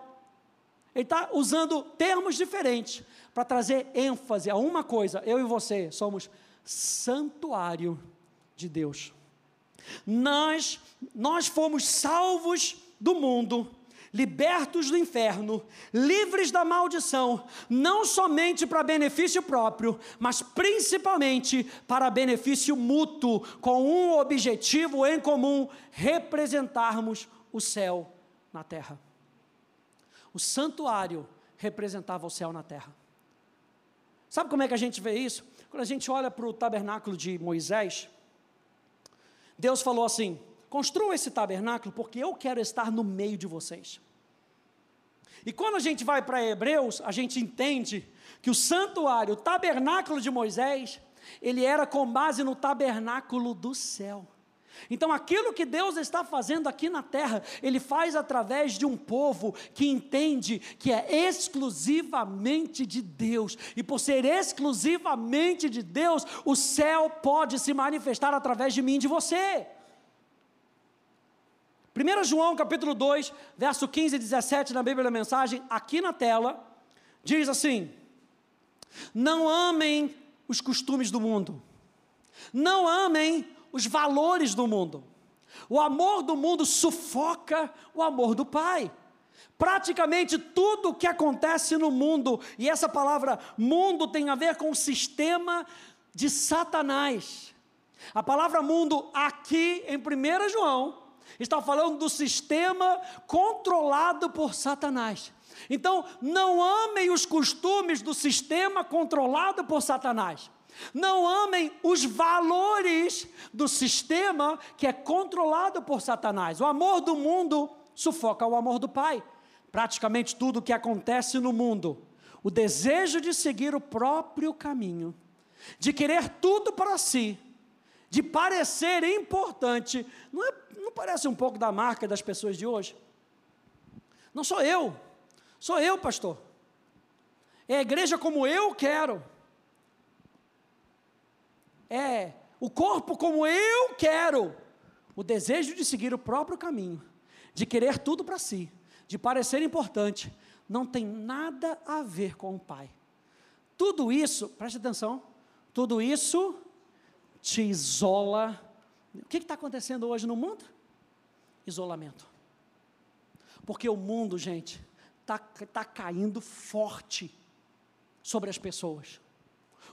Ele está usando termos diferentes para trazer ênfase a uma coisa. Eu e você somos santuário de Deus. Nós, nós fomos salvos do mundo libertos do inferno, livres da maldição, não somente para benefício próprio, mas principalmente para benefício mútuo, com um objetivo em comum: representarmos o céu na terra. O santuário representava o céu na terra. Sabe como é que a gente vê isso? Quando a gente olha para o tabernáculo de Moisés, Deus falou assim: construa esse tabernáculo porque eu quero estar no meio de vocês. E quando a gente vai para Hebreus, a gente entende que o santuário, o tabernáculo de Moisés, ele era com base no tabernáculo do céu. Então, aquilo que Deus está fazendo aqui na terra, Ele faz através de um povo que entende que é exclusivamente de Deus, e por ser exclusivamente de Deus, o céu pode se manifestar através de mim e de você. 1 João capítulo 2, verso 15 e 17 na Bíblia da Mensagem, aqui na tela, diz assim: Não amem os costumes do mundo, não amem os valores do mundo. O amor do mundo sufoca o amor do Pai. Praticamente tudo o que acontece no mundo, e essa palavra mundo tem a ver com o sistema de Satanás. A palavra mundo aqui em 1 João Está falando do sistema controlado por Satanás. Então, não amem os costumes do sistema controlado por Satanás. Não amem os valores do sistema que é controlado por Satanás. O amor do mundo sufoca o amor do Pai. Praticamente tudo o que acontece no mundo, o desejo de seguir o próprio caminho, de querer tudo para si, de parecer importante, não, é, não parece um pouco da marca das pessoas de hoje? Não sou eu, sou eu, pastor. É a igreja como eu quero é o corpo como eu quero, o desejo de seguir o próprio caminho, de querer tudo para si, de parecer importante, não tem nada a ver com o Pai. Tudo isso, preste atenção, tudo isso te isola. O que está acontecendo hoje no mundo? Isolamento. Porque o mundo, gente, está tá caindo forte sobre as pessoas.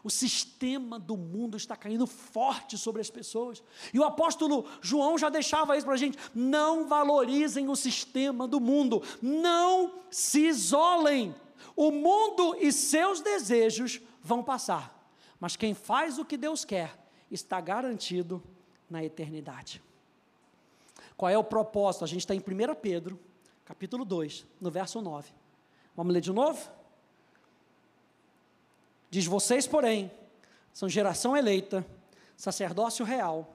O sistema do mundo está caindo forte sobre as pessoas. E o apóstolo João já deixava isso para a gente: não valorizem o sistema do mundo, não se isolem. O mundo e seus desejos vão passar, mas quem faz o que Deus quer está garantido na eternidade. Qual é o propósito? A gente está em 1 Pedro, capítulo 2, no verso 9. Vamos ler de novo? Diz: Vocês, porém, são geração eleita, sacerdócio real,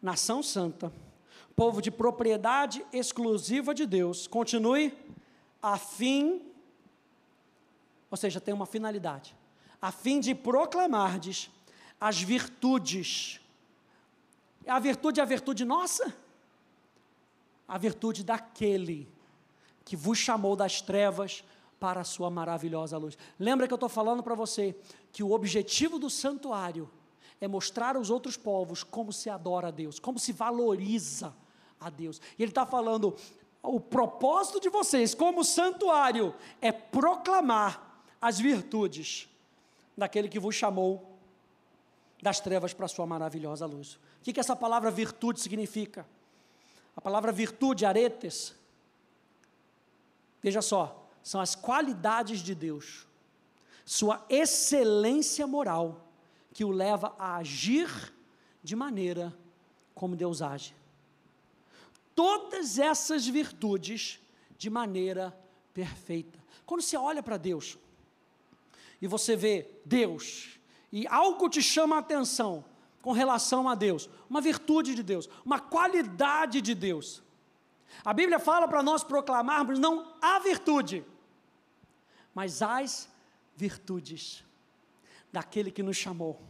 nação santa, povo de propriedade exclusiva de Deus. Continue, a fim, ou seja, tem uma finalidade, a fim de proclamardes as virtudes. A virtude é a virtude nossa? A virtude daquele que vos chamou das trevas para a sua maravilhosa luz. Lembra que eu estou falando para você que o objetivo do santuário é mostrar aos outros povos como se adora a Deus, como se valoriza a Deus. E ele está falando, o propósito de vocês como santuário é proclamar as virtudes daquele que vos chamou das trevas para a sua maravilhosa luz. O que, que essa palavra virtude significa? A palavra virtude, aretes, veja só, são as qualidades de Deus, sua excelência moral, que o leva a agir de maneira como Deus age. Todas essas virtudes de maneira perfeita. Quando você olha para Deus e você vê Deus e algo te chama a atenção com relação a Deus, uma virtude de Deus, uma qualidade de Deus, a Bíblia fala para nós proclamarmos não a virtude, mas as virtudes daquele que nos chamou.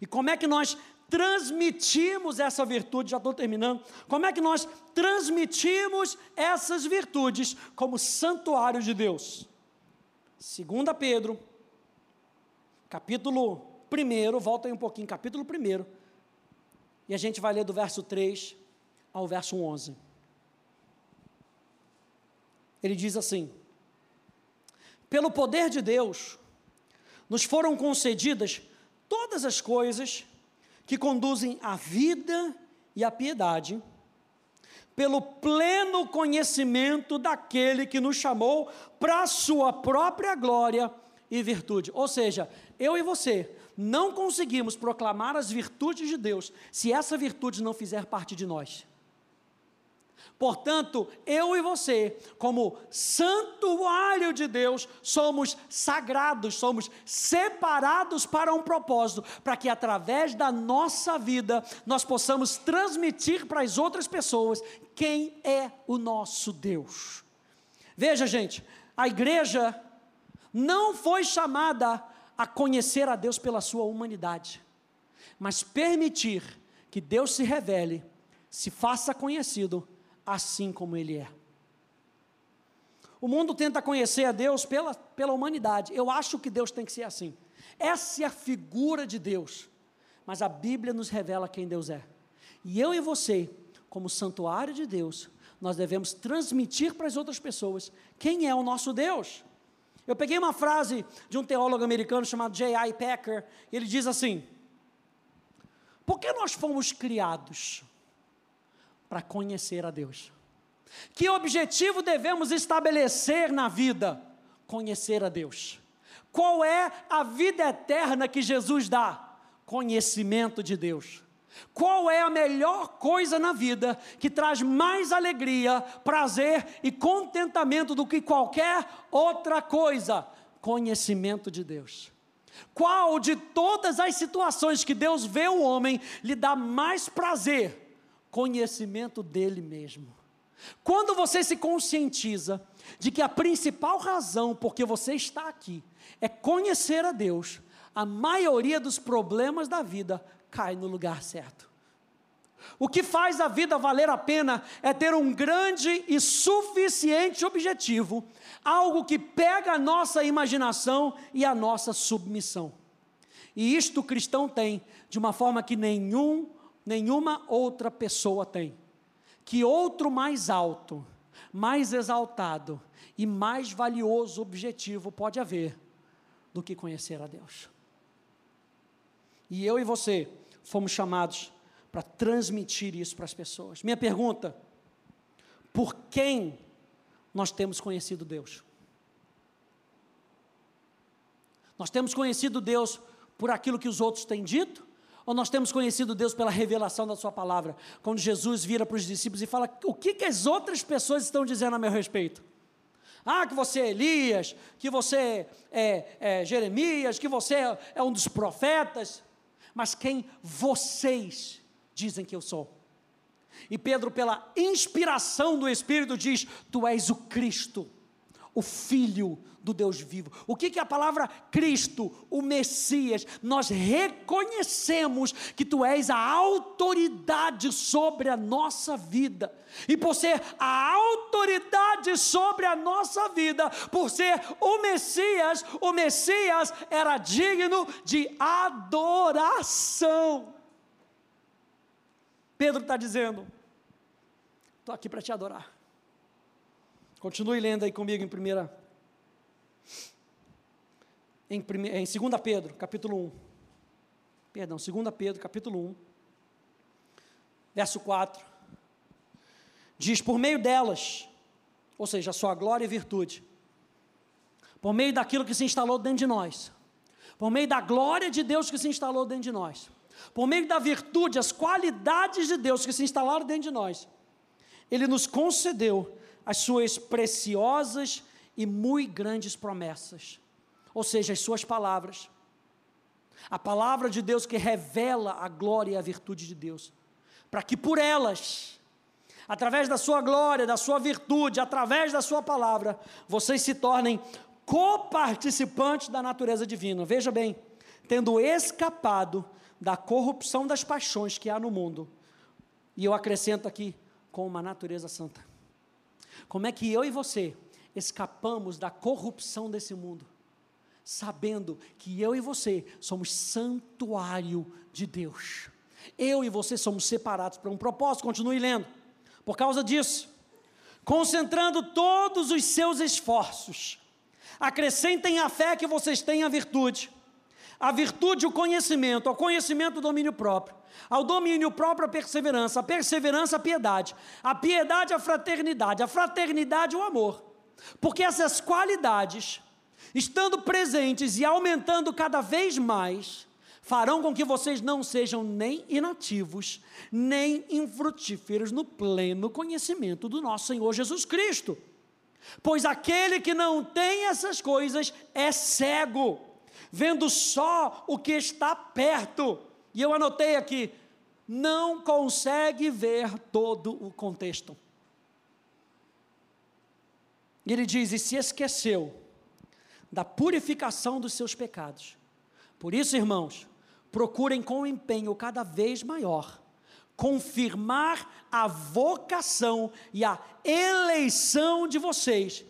E como é que nós transmitimos essa virtude? Já estou terminando. Como é que nós transmitimos essas virtudes como santuário de Deus? 2 Pedro, capítulo 1, volta aí um pouquinho, capítulo 1, e a gente vai ler do verso 3 ao verso 11 ele diz assim: Pelo poder de Deus, nos foram concedidas todas as coisas que conduzem à vida e à piedade, pelo pleno conhecimento daquele que nos chamou para a sua própria glória e virtude. Ou seja, eu e você não conseguimos proclamar as virtudes de Deus se essa virtude não fizer parte de nós. Portanto, eu e você, como santuário de Deus, somos sagrados, somos separados para um propósito, para que através da nossa vida nós possamos transmitir para as outras pessoas quem é o nosso Deus. Veja, gente, a igreja não foi chamada a conhecer a Deus pela sua humanidade, mas permitir que Deus se revele, se faça conhecido assim como Ele é. O mundo tenta conhecer a Deus pela, pela humanidade. Eu acho que Deus tem que ser assim. Essa é a figura de Deus. Mas a Bíblia nos revela quem Deus é. E eu e você, como santuário de Deus, nós devemos transmitir para as outras pessoas quem é o nosso Deus. Eu peguei uma frase de um teólogo americano chamado J.I. Packer, e ele diz assim: Por que nós fomos criados? para conhecer a Deus. Que objetivo devemos estabelecer na vida? Conhecer a Deus. Qual é a vida eterna que Jesus dá? Conhecimento de Deus. Qual é a melhor coisa na vida que traz mais alegria, prazer e contentamento do que qualquer outra coisa? Conhecimento de Deus. Qual de todas as situações que Deus vê o homem lhe dá mais prazer? Conhecimento dele mesmo. Quando você se conscientiza de que a principal razão por que você está aqui é conhecer a Deus, a maioria dos problemas da vida cai no lugar certo. O que faz a vida valer a pena é ter um grande e suficiente objetivo, algo que pega a nossa imaginação e a nossa submissão. E isto o cristão tem de uma forma que nenhum, nenhuma outra pessoa tem. Que outro mais alto, mais exaltado e mais valioso objetivo pode haver do que conhecer a Deus. E eu e você fomos chamados para transmitir isso para as pessoas. Minha pergunta: por quem nós temos conhecido Deus? Nós temos conhecido Deus por aquilo que os outros têm dito? Ou nós temos conhecido Deus pela revelação da Sua palavra? Quando Jesus vira para os discípulos e fala: O que, que as outras pessoas estão dizendo a meu respeito? Ah, que você é Elias, que você é, é Jeremias, que você é, é um dos profetas mas quem vocês dizem que eu sou. E Pedro, pela inspiração do Espírito, diz: Tu és o Cristo, o Filho do Deus vivo. O que, que a palavra Cristo, o Messias? Nós reconhecemos que tu és a autoridade sobre a nossa vida. E por ser a autoridade sobre a nossa vida, por ser o Messias, o Messias era digno de adoração. Pedro está dizendo: estou aqui para te adorar. Continue lendo aí comigo em primeira em, em 2 Pedro, capítulo 1. Perdão, 2 Pedro, capítulo 1, verso 4. Diz: Por meio delas, ou seja, a sua glória e virtude, por meio daquilo que se instalou dentro de nós, por meio da glória de Deus que se instalou dentro de nós, por meio da virtude, as qualidades de Deus que se instalaram dentro de nós, Ele nos concedeu as suas preciosas e muito grandes promessas, ou seja, as suas palavras. A palavra de Deus que revela a glória e a virtude de Deus, para que por elas, através da sua glória, da sua virtude, através da sua palavra, vocês se tornem coparticipantes da natureza divina. Veja bem, tendo escapado da corrupção das paixões que há no mundo. E eu acrescento aqui, com uma natureza santa. Como é que eu e você escapamos da corrupção desse mundo, sabendo que eu e você somos santuário de Deus. Eu e você somos separados para um propósito, continue lendo. Por causa disso, concentrando todos os seus esforços, acrescentem a fé que vocês têm a virtude, a virtude o conhecimento, ao conhecimento o domínio próprio, ao domínio próprio a perseverança, a perseverança a piedade, a piedade a fraternidade, a fraternidade o amor porque essas qualidades, estando presentes e aumentando cada vez mais, farão com que vocês não sejam nem inativos, nem infrutíferos no pleno conhecimento do nosso Senhor Jesus Cristo. Pois aquele que não tem essas coisas é cego, vendo só o que está perto. E eu anotei aqui, não consegue ver todo o contexto. Ele diz: E se esqueceu da purificação dos seus pecados. Por isso, irmãos, procurem com empenho cada vez maior confirmar a vocação e a eleição de vocês.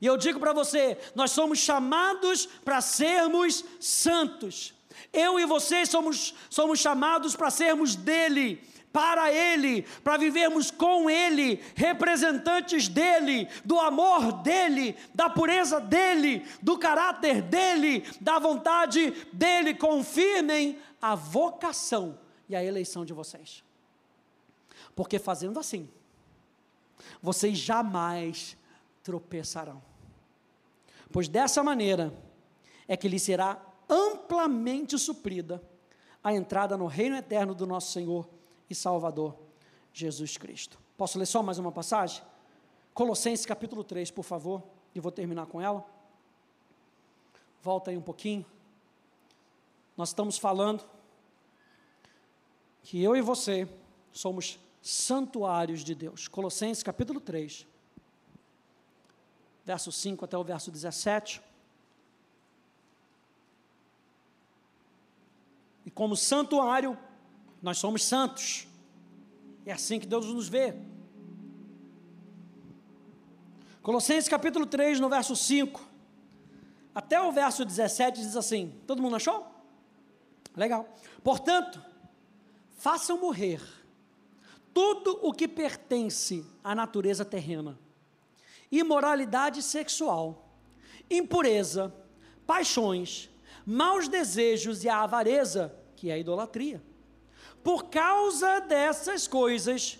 E eu digo para você, nós somos chamados para sermos santos. Eu e você somos, somos chamados para sermos dele para Ele, para vivermos com Ele, representantes dEle, do amor dEle, da pureza dEle, do caráter dEle, da vontade dEle. Confirmem a vocação e a eleição de vocês. porque fazendo assim, vocês jamais tropeçarão. Pois dessa maneira é que lhe será amplamente suprida a entrada no reino eterno do nosso Senhor e Salvador Jesus Cristo. Posso ler só mais uma passagem? Colossenses capítulo 3, por favor, e vou terminar com ela. Volta aí um pouquinho. Nós estamos falando que eu e você somos santuários de Deus. Colossenses capítulo 3, verso 5 até o verso 17. E como santuário, nós somos santos. É assim que Deus nos vê. Colossenses capítulo 3, no verso 5, até o verso 17 diz assim: Todo mundo achou? Legal. Portanto, façam morrer tudo o que pertence à natureza terrena: imoralidade sexual, impureza, paixões, maus desejos e a avareza, que é a idolatria. Por causa dessas coisas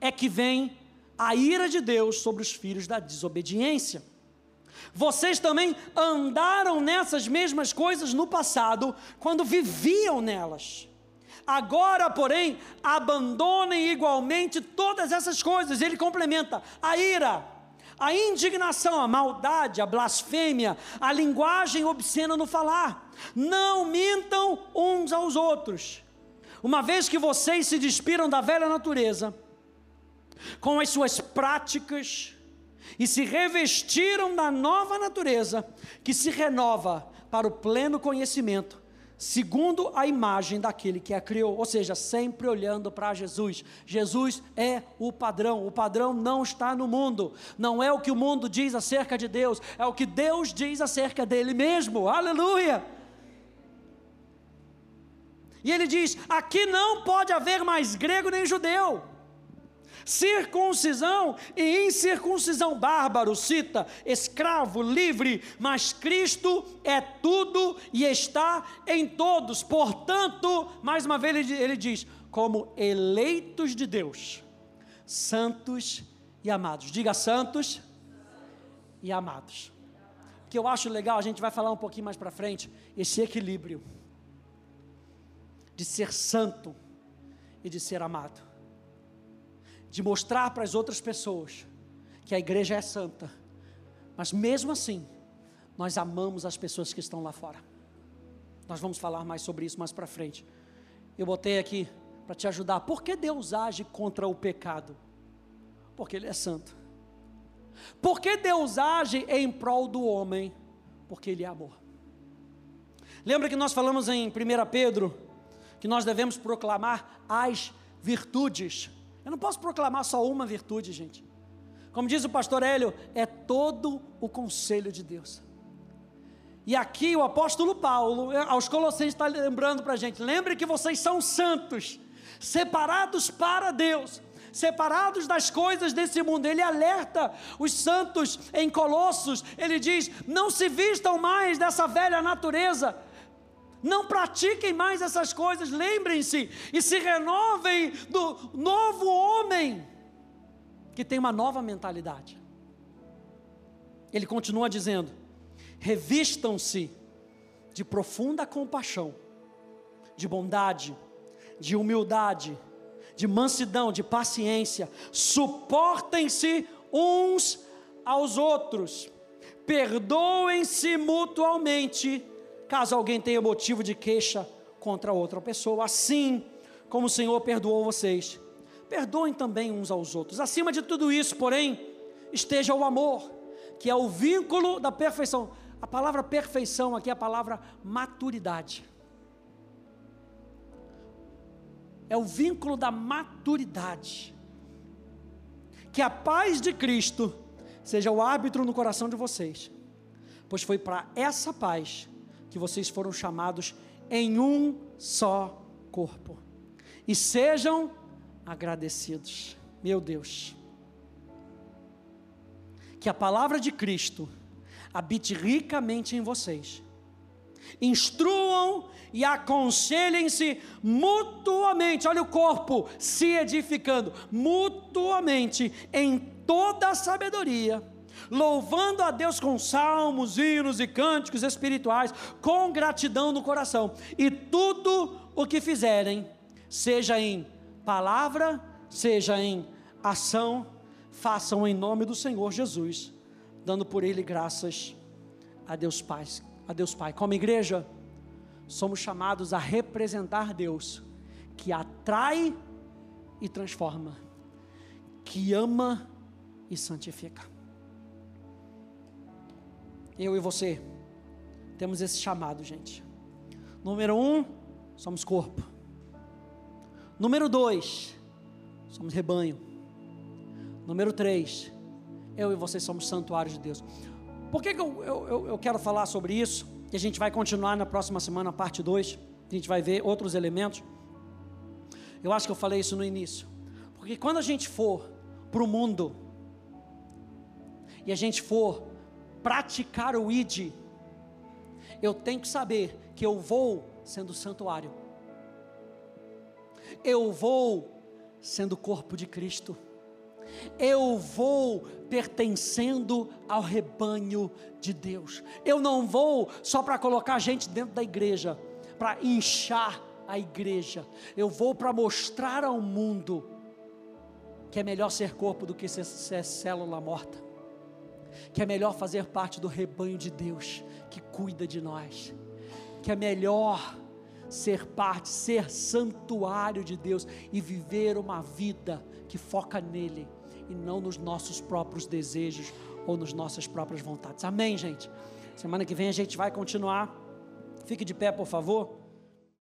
é que vem a ira de Deus sobre os filhos da desobediência. Vocês também andaram nessas mesmas coisas no passado, quando viviam nelas. Agora, porém, abandonem igualmente todas essas coisas. Ele complementa: a ira, a indignação, a maldade, a blasfêmia, a linguagem obscena no falar. Não mintam uns aos outros. Uma vez que vocês se despiram da velha natureza, com as suas práticas, e se revestiram da nova natureza, que se renova para o pleno conhecimento segundo a imagem daquele que a criou, ou seja, sempre olhando para Jesus. Jesus é o padrão, o padrão não está no mundo, não é o que o mundo diz acerca de Deus, é o que Deus diz acerca dele mesmo, aleluia. E ele diz: aqui não pode haver mais grego nem judeu circuncisão e incircuncisão, bárbaro, cita, escravo, livre, mas Cristo é tudo e está em todos. Portanto, mais uma vez ele, diz: como eleitos de Deus, santos e amados. Diga santos e amados. Que eu acho legal, a gente vai falar um pouquinho mais para frente, esse equilíbrio de ser santo e de ser amado de mostrar para as outras pessoas que a igreja é santa, mas mesmo assim, nós amamos as pessoas que estão lá fora. Nós vamos falar mais sobre isso mais para frente. Eu botei aqui para te ajudar. Por que Deus age contra o pecado? Porque Ele é santo. Por que Deus age em prol do homem? Porque Ele é amor. Lembra que nós falamos em 1 Pedro que nós devemos proclamar as virtudes eu não posso proclamar só uma virtude, gente. Como diz o pastor Hélio, é todo o conselho de Deus. E aqui o apóstolo Paulo, eh, aos Colossenses, está lembrando para a gente: lembre que vocês são santos, separados para Deus, separados das coisas desse mundo. Ele alerta os santos em Colossos, ele diz: não se vistam mais dessa velha natureza, não pratiquem mais essas coisas, lembrem-se e se renovem do novo homem, que tem uma nova mentalidade. Ele continua dizendo: revistam-se de profunda compaixão, de bondade, de humildade, de mansidão, de paciência, suportem-se uns aos outros, perdoem-se mutualmente caso alguém tenha motivo de queixa contra outra pessoa, assim como o Senhor perdoou vocês, perdoem também uns aos outros. Acima de tudo isso, porém, esteja o amor, que é o vínculo da perfeição. A palavra perfeição aqui é a palavra maturidade. É o vínculo da maturidade. Que a paz de Cristo seja o árbitro no coração de vocês, pois foi para essa paz que vocês foram chamados em um só corpo. E sejam agradecidos. Meu Deus. Que a palavra de Cristo habite ricamente em vocês. instruam e aconselhem-se mutuamente. Olha o corpo se edificando mutuamente em toda a sabedoria, louvando a Deus com salmos, hinos e cânticos espirituais, com gratidão no coração. E tudo o que fizerem, seja em palavra, seja em ação, façam em nome do Senhor Jesus, dando por ele graças a Deus Pai. A Deus Pai. Como igreja, somos chamados a representar Deus, que atrai e transforma, que ama e santifica. Eu e você temos esse chamado, gente. Número um, somos corpo. Número dois, somos rebanho. Número três, eu e você somos santuários de Deus. Por que, que eu, eu, eu quero falar sobre isso? E a gente vai continuar na próxima semana, parte 2. A gente vai ver outros elementos. Eu acho que eu falei isso no início. Porque quando a gente for para o mundo e a gente for praticar o ID, eu tenho que saber que eu vou sendo santuário. Eu vou sendo corpo de Cristo eu vou pertencendo ao rebanho de Deus. Eu não vou só para colocar gente dentro da igreja, para inchar a igreja. Eu vou para mostrar ao mundo que é melhor ser corpo do que ser, ser célula morta. Que é melhor fazer parte do rebanho de Deus que cuida de nós. Que é melhor ser parte, ser santuário de Deus e viver uma vida que foca nele e não nos nossos próprios desejos ou nas nossas próprias vontades. Amém, gente? Semana que vem a gente vai continuar. Fique de pé, por favor.